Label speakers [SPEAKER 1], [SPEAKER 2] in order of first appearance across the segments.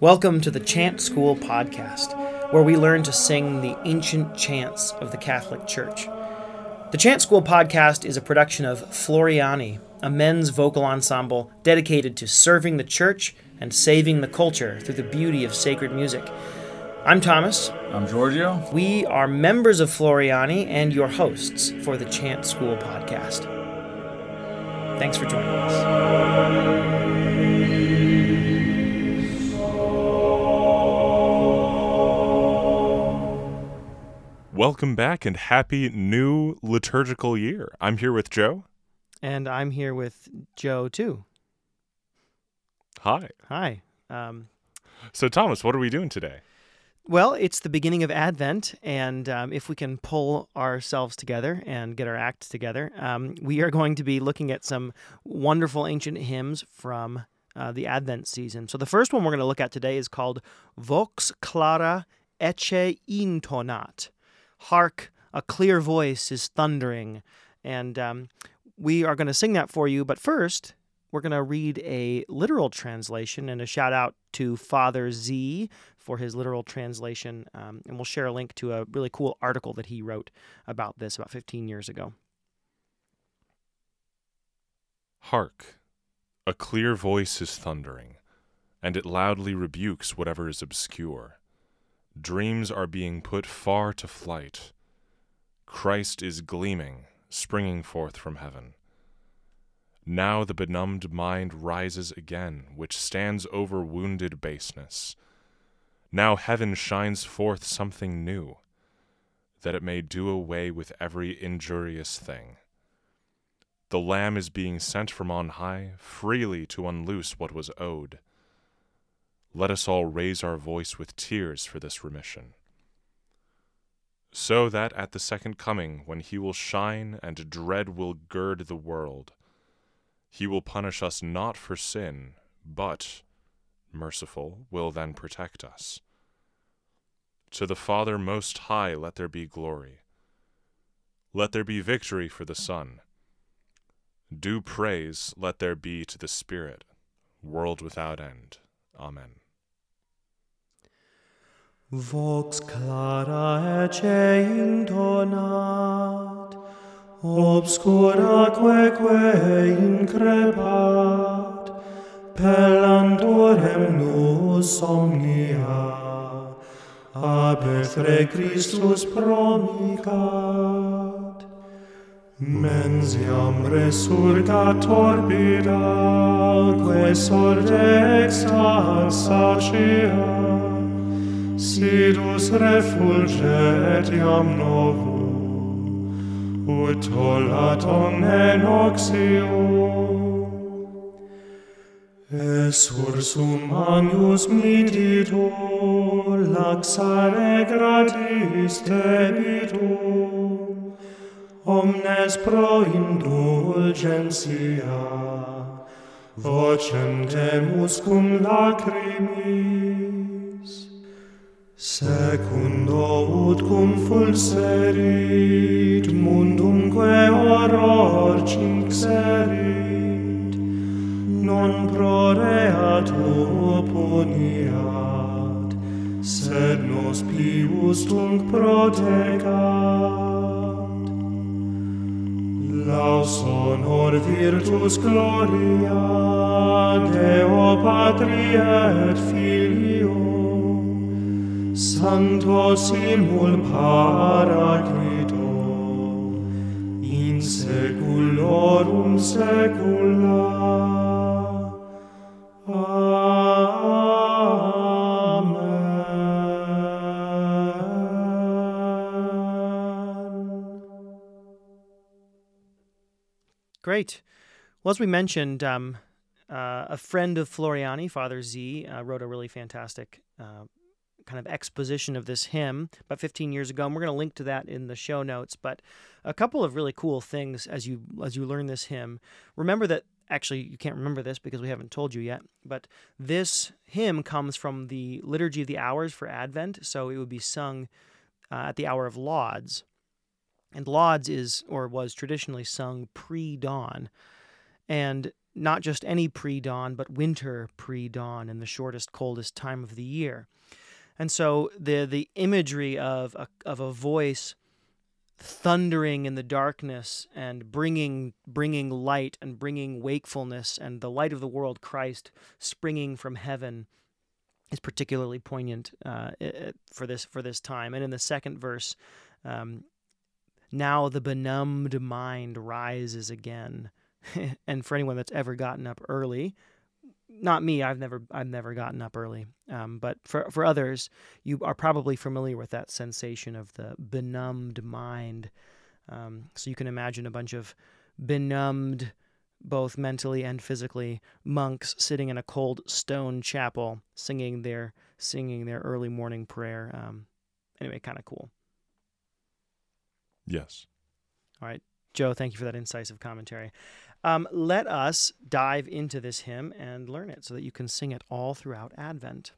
[SPEAKER 1] Welcome to the Chant School podcast, where we learn to sing the ancient chants of the Catholic Church. The Chant School podcast is a production of Floriani, a men's vocal ensemble dedicated to serving the church and saving the culture through the beauty of sacred music. I'm Thomas.
[SPEAKER 2] I'm Giorgio.
[SPEAKER 1] We are members of Floriani and your hosts for the Chant School podcast. Thanks for joining us.
[SPEAKER 3] Welcome back and happy new liturgical year. I'm here with Joe.
[SPEAKER 1] And I'm here with Joe, too.
[SPEAKER 3] Hi.
[SPEAKER 1] Hi. Um,
[SPEAKER 3] So, Thomas, what are we doing today?
[SPEAKER 1] well, it's the beginning of Advent, and um, if we can pull ourselves together and get our act together, um, we are going to be looking at some wonderful ancient hymns from uh, the Advent season. So, the first one we're going to look at today is called Vox Clara Ecce Intonat. Hark, a clear voice is thundering. And um, we are going to sing that for you. But first, we're going to read a literal translation and a shout out to Father Z for his literal translation. Um, and we'll share a link to a really cool article that he wrote about this about 15 years ago.
[SPEAKER 3] Hark! A clear voice is thundering, and it loudly rebukes whatever is obscure. Dreams are being put far to flight. Christ is gleaming, springing forth from heaven. Now the benumbed mind rises again, which stands over wounded baseness. Now heaven shines forth something new, that it may do away with every injurious thing. The Lamb is being sent from on high, freely to unloose what was owed. Let us all raise our voice with tears for this remission. So that at the second coming, when he will shine and dread will gird the world, he will punish us not for sin, but, merciful, will then protect us. To the Father Most High let there be glory. Let there be victory for the Son. Due praise let there be to the Spirit, world without end. Amen.
[SPEAKER 4] Vox clara ecce intonat, obscura queque increpat, pellandorem nos omnia, abefre Christus promicat. Mens iam Mensiam resurgator quae sorge extant sacia, sidus refulget iam novum, ut tolatum en oxio. Es ursum agnus miditur, laxare gratis debitur, omnes pro indulgentia vocem temus cum lacrimis secundo ut cum fulserit mundumque horror cinxerit non pro reat opponiat sed nos pius tunc protegat. Laus honor virtus gloria Deo Patria et Filio. Santo simul Paraclito in seculorum secula
[SPEAKER 1] Great. Well, as we mentioned, um, uh, a friend of Floriani, Father Z, uh, wrote a really fantastic uh, kind of exposition of this hymn about 15 years ago, and we're going to link to that in the show notes. But a couple of really cool things as you as you learn this hymn. Remember that actually you can't remember this because we haven't told you yet, but this hymn comes from the liturgy of the hours for Advent, so it would be sung uh, at the hour of lauds. And lauds is or was traditionally sung pre-dawn. And not just any pre dawn, but winter pre dawn in the shortest, coldest time of the year. And so the, the imagery of a, of a voice thundering in the darkness and bringing bringing light and bringing wakefulness and the light of the world Christ springing from heaven is particularly poignant uh, for this for this time and in the second verse um, now the benumbed mind rises again. And for anyone that's ever gotten up early not me i've never i've never gotten up early um, but for, for others you are probably familiar with that sensation of the benumbed mind. Um, so you can imagine a bunch of benumbed both mentally and physically monks sitting in a cold stone chapel singing their singing their early morning prayer. Um, anyway kind of cool
[SPEAKER 3] yes
[SPEAKER 1] all right joe thank you for that incisive commentary um, let us dive into this hymn and learn it so that you can sing it all throughout Advent.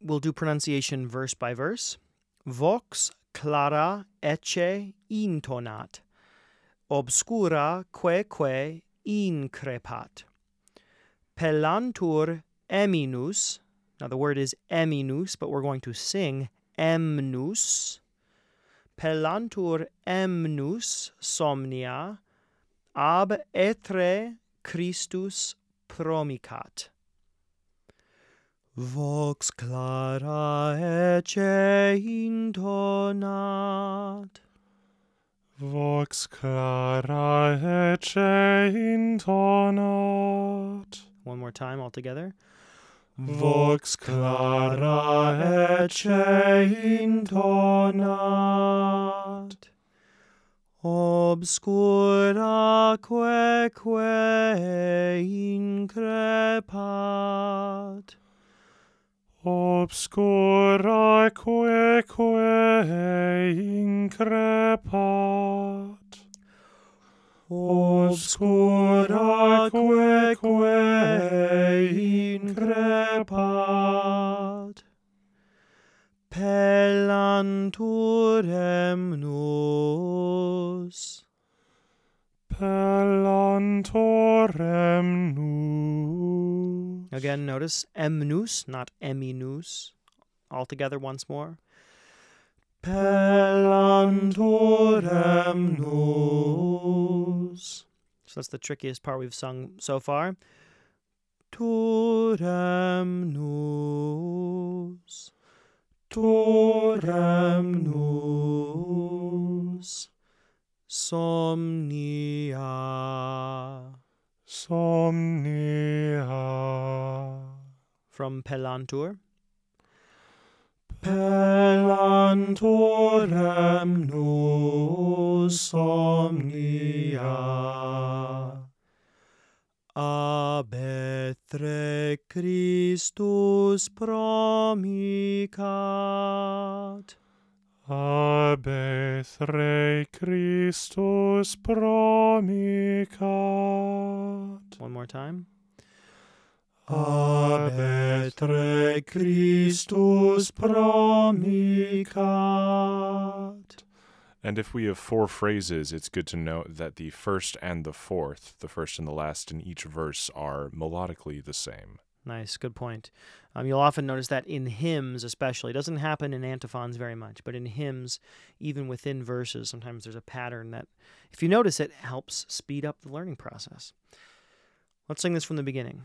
[SPEAKER 1] We'll do pronunciation verse by verse. Vox clara ecce intonat, obscura queque increpat. Pellantur eminus, now the word is eminus, but we're going to sing emnus pellantur emnus somnia, ab etre Christus promicat. Vox clara ecce intonat.
[SPEAKER 3] Vox clara ecce intonat.
[SPEAKER 1] One more time all together.
[SPEAKER 4] Vox clara ecce intonat. Obscura queque increpat.
[SPEAKER 3] Obscura queque increpat.
[SPEAKER 4] Obscura queque increpat. Pellanturem nus.
[SPEAKER 3] Pellanturem nus.
[SPEAKER 1] Again, notice emnus, not eminus. All together once more.
[SPEAKER 4] Pellanturem nus.
[SPEAKER 1] So that's the trickiest part we've sung so far.
[SPEAKER 4] Turem nus. Turem nus. Somnia.
[SPEAKER 3] Somnia.
[SPEAKER 1] From Pellantur.
[SPEAKER 4] Pellanturem nus somnia. Ab etre Christus promicat.
[SPEAKER 3] Ab etre Christus promicat.
[SPEAKER 1] One more time.
[SPEAKER 4] Ab etre Christus promicat.
[SPEAKER 3] And if we have four phrases, it's good to note that the first and the fourth, the first and the last in each verse, are melodically the same.
[SPEAKER 1] Nice, good point. Um, you'll often notice that in hymns, especially, it doesn't happen in antiphons very much, but in hymns, even within verses, sometimes there's a pattern that, if you notice it, helps speed up the learning process. Let's sing this from the beginning.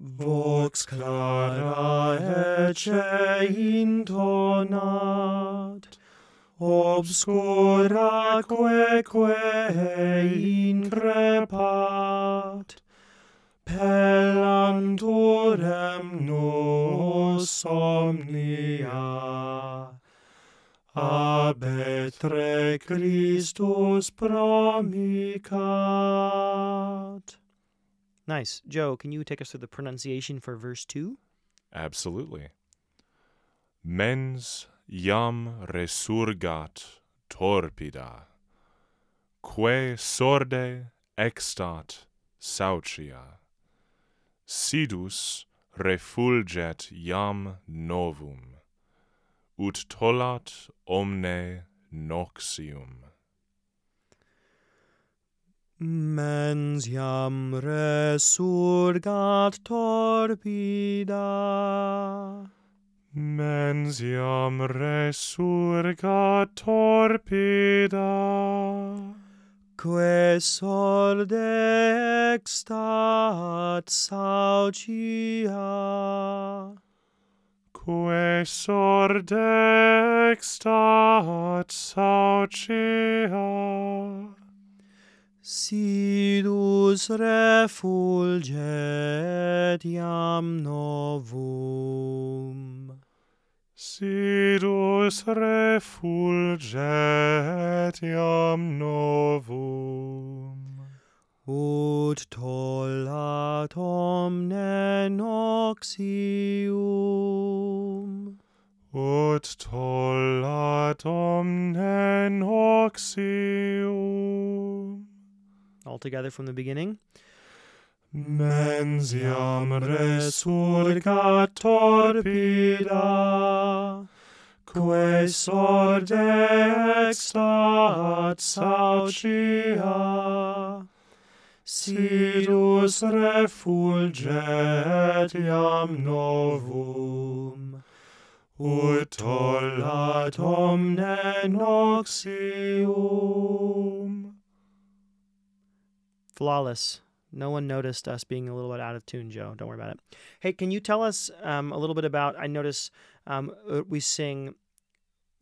[SPEAKER 4] vox clara ecce intonat, obscura queque increpat, pellanturem nos somnia. Abetre Christus promicat,
[SPEAKER 1] Nice. Joe, can you take us through the pronunciation for verse 2?
[SPEAKER 3] Absolutely. Mens iam resurgat torpida, que sorde extat saucia. Sidus refulget iam novum, ut tollat omne noxium.
[SPEAKER 1] Mens jam resurgat torpida.
[SPEAKER 3] Mens jam resurgat torpida.
[SPEAKER 1] Que sorde extat saucia.
[SPEAKER 3] Que sorde extat saucia.
[SPEAKER 1] Sidus refulget iam novum.
[SPEAKER 3] Sidus refulget iam novum.
[SPEAKER 1] Ut tollat omne noxium.
[SPEAKER 3] Ut tollat omne noxium.
[SPEAKER 1] Together from the beginning.
[SPEAKER 3] Mens iam resurgat torpida, que sorde extat saucia, sidus refulget iam novum, ut tollat omne noxium.
[SPEAKER 1] Flawless. No one noticed us being a little bit out of tune, Joe. Don't worry about it. Hey, can you tell us um, a little bit about? I notice um, uh, we sing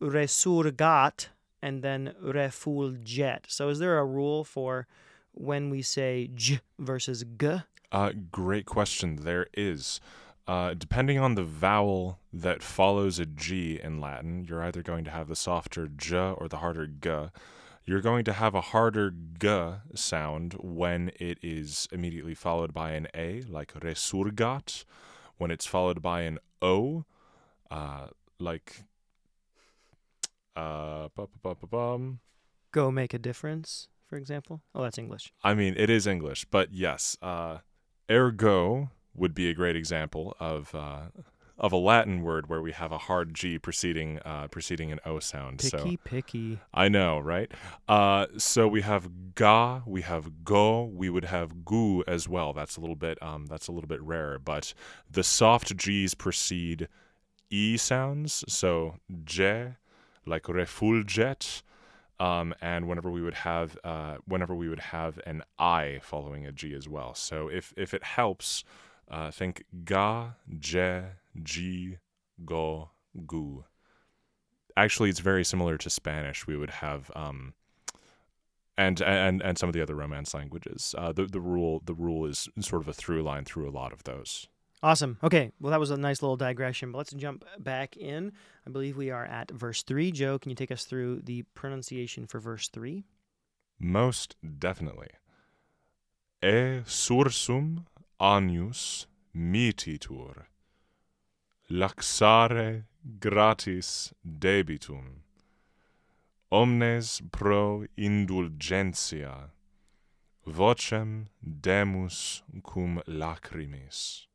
[SPEAKER 1] resurgat and then refulget. So, is there a rule for when we say j versus g?
[SPEAKER 3] Uh, great question. There is. Uh, depending on the vowel that follows a G in Latin, you're either going to have the softer j or the harder g. You're going to have a harder g sound when it is immediately followed by an a, like resurgat. When it's followed by an o, uh, like uh.
[SPEAKER 1] Go make a difference, for example. Oh, that's English.
[SPEAKER 3] I mean, it is English, but yes, uh, ergo would be a great example of uh, of a Latin word where we have a hard G preceding uh, preceding an O sound.
[SPEAKER 1] Picky,
[SPEAKER 3] So
[SPEAKER 1] picky.
[SPEAKER 3] I know, right? Uh, so we have ga, we have go, we would have gu as well. That's a little bit um, that's a little bit rarer, but the soft G's precede e sounds. So je, like refulget. Um, and whenever we would have uh, whenever we would have an I following a G as well. So if if it helps, uh, think ga, je, g, go, gu. Actually, it's very similar to Spanish. We would have um, and and and some of the other Romance languages. Uh, the the rule the rule is sort of a through line through a lot of those.
[SPEAKER 1] Awesome. Okay. Well, that was a nice little digression, but let's jump back in. I believe we are at verse 3. Joe, can you take us through the pronunciation for verse 3?
[SPEAKER 3] Most definitely. E sursum agnus mititur, laxare gratis debitum, omnes pro indulgentia, vocem demus cum lacrimis.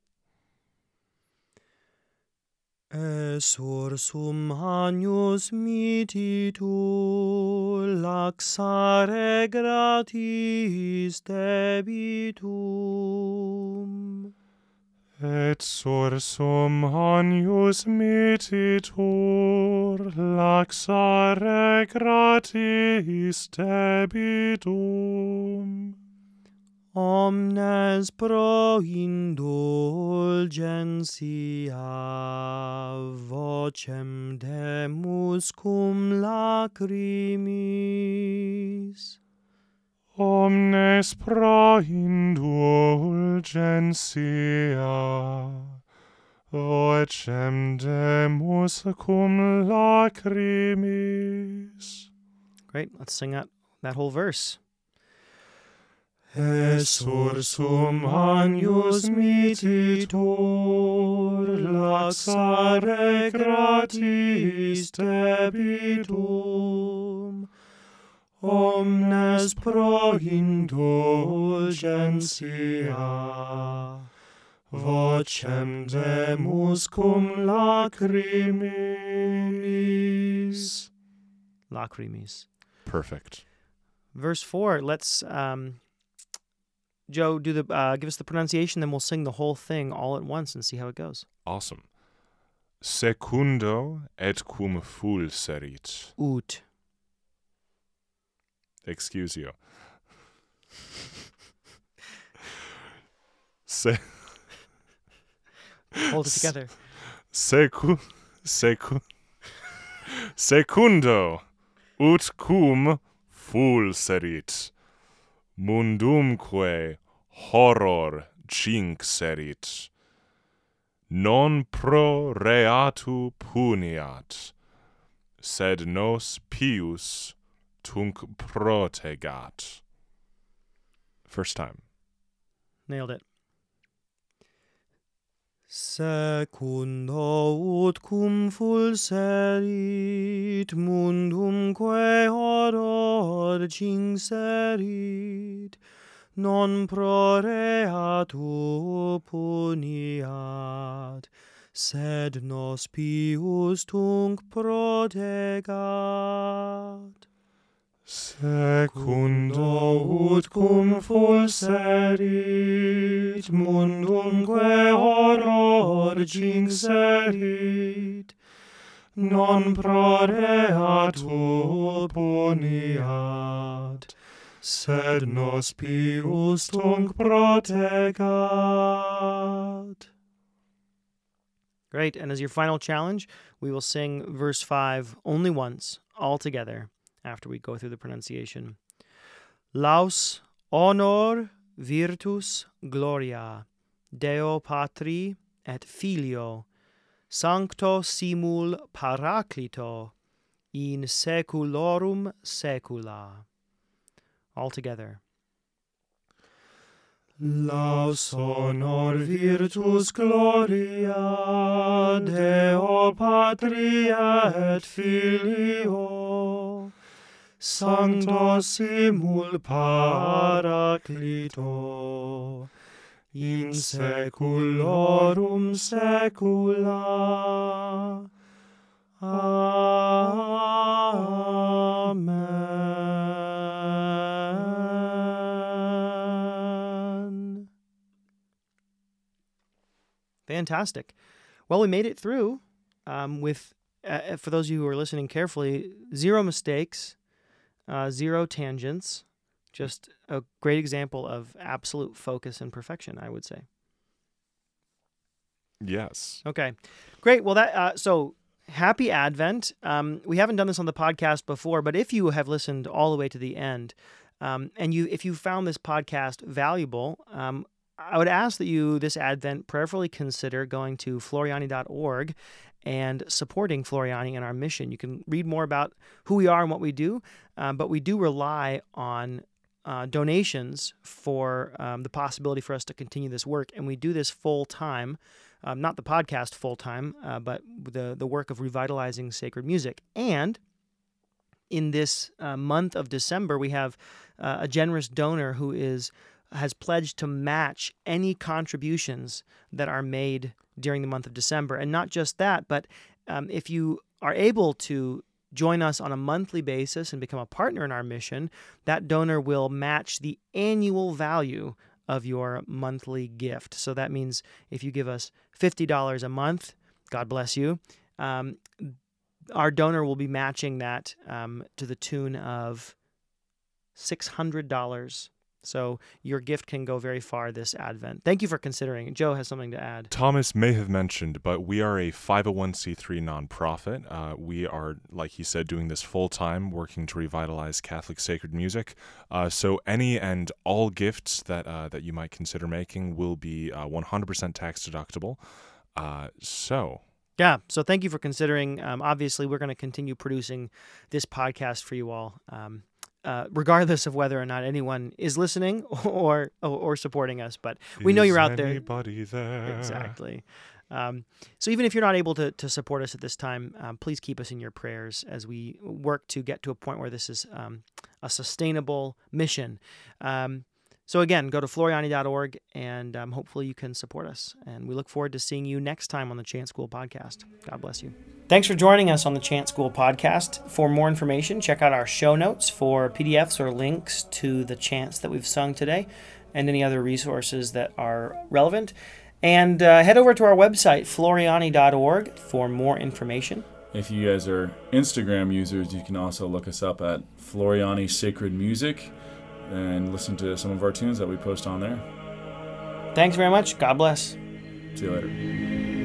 [SPEAKER 1] Esur sum agnus mititur laxare gratis debitum.
[SPEAKER 3] Et sursum agnus mititur laxare gratis debitum.
[SPEAKER 1] Omnes pro indulgentia vocem demus cum lacrimis.
[SPEAKER 3] Omnes pro indulgentia vocem demus cum lacrimis.
[SPEAKER 1] Great. Let's sing that, that whole verse.
[SPEAKER 4] Sursum agnus mititur laxare gratis debitum omnes pro indulgentia vocem demus cum lacrimis
[SPEAKER 1] Lacrimis.
[SPEAKER 3] Perfect.
[SPEAKER 1] Verse 4, let's um, Joe, do the uh, give us the pronunciation, then we'll sing the whole thing all at once and see how it goes.
[SPEAKER 3] Awesome. Secundo et cum fulserit.
[SPEAKER 1] Ut.
[SPEAKER 3] Excuse you. Se,
[SPEAKER 1] Hold it together.
[SPEAKER 3] secu, secu, secundo ut cum fulserit. Mundumque horror cinxerit. Non pro reatu puniat, sed nos pius tunc protegat. First time.
[SPEAKER 1] Nailed it.
[SPEAKER 4] Secundo ut cum fulserit mundumque horror cinxerit non pro rea tu puniat, sed nos pius tunc protegat. Secundo ut cum fulserit, mundumque horror cinserit, non pro rea tu puniat, sed nos pius tunc protegat
[SPEAKER 1] Great. And as your final challenge, we will sing verse 5 only once, all together, after we go through the pronunciation. Laus honor virtus gloria Deo Patri et Filio Sancto simul Paraclito in seculorum secula. All together.
[SPEAKER 4] Laus honor virtus gloria Deo Patria et Filio Sancto simul Paraclito in seculorum secula. Amen.
[SPEAKER 1] Fantastic. Well, we made it through um, with, uh, for those of you who are listening carefully, zero mistakes, uh, zero tangents. Just a great example of absolute focus and perfection, I would say.
[SPEAKER 3] Yes.
[SPEAKER 1] Okay, great. Well, that uh, so happy Advent. Um, we haven't done this on the podcast before, but if you have listened all the way to the end, um, and you if you found this podcast valuable, um, I would ask that you this Advent prayerfully consider going to floriani.org and supporting Floriani and our mission. You can read more about who we are and what we do, um, but we do rely on uh, donations for um, the possibility for us to continue this work, and we do this full time. Um, not the podcast full time, uh, but the the work of revitalizing sacred music. And in this uh, month of December, we have uh, a generous donor who is has pledged to match any contributions that are made during the month of December. And not just that, but um, if you are able to join us on a monthly basis and become a partner in our mission, that donor will match the annual value of your monthly gift. So that means if you give us $50 a month, God bless you, um, our donor will be matching that um, to the tune of $600. So your gift can go very far this Advent. Thank you for considering. Joe has something to add.
[SPEAKER 3] Thomas may have mentioned, but we are a 501c3 nonprofit. Uh, we are, like he said, doing this full time, working to revitalize Catholic sacred music. Uh, so any and all gifts that uh, that you might consider making will be 100% tax deductible. Uh, so
[SPEAKER 1] yeah, so thank you for considering. Um, obviously, we're going to continue producing this podcast for you all. Um, uh, regardless of whether or not anyone is listening or or, or supporting us. But we know you're out there.
[SPEAKER 3] Anybody there?
[SPEAKER 1] Exactly. Um, so even if you're not able to, to support us at this time, um, please keep us in your prayers as we work to get to a point where this is um, a sustainable mission. Um, so again, go to floriani.org and um, hopefully you can support us. And we look forward to seeing you next time on the Chant School podcast. God bless you. Thanks for joining us on the Chant School podcast. For more information, check out our show notes for PDFs or links to the chants that we've sung today. and any other resources that are relevant. And uh, head over to our website, floriani.org, for more information.
[SPEAKER 2] If you guys are Instagram users, you can also look us up at Floriani Sacred Music and listen to some of our tunes that we post on there.
[SPEAKER 1] Thanks very much. God bless.
[SPEAKER 2] See you later.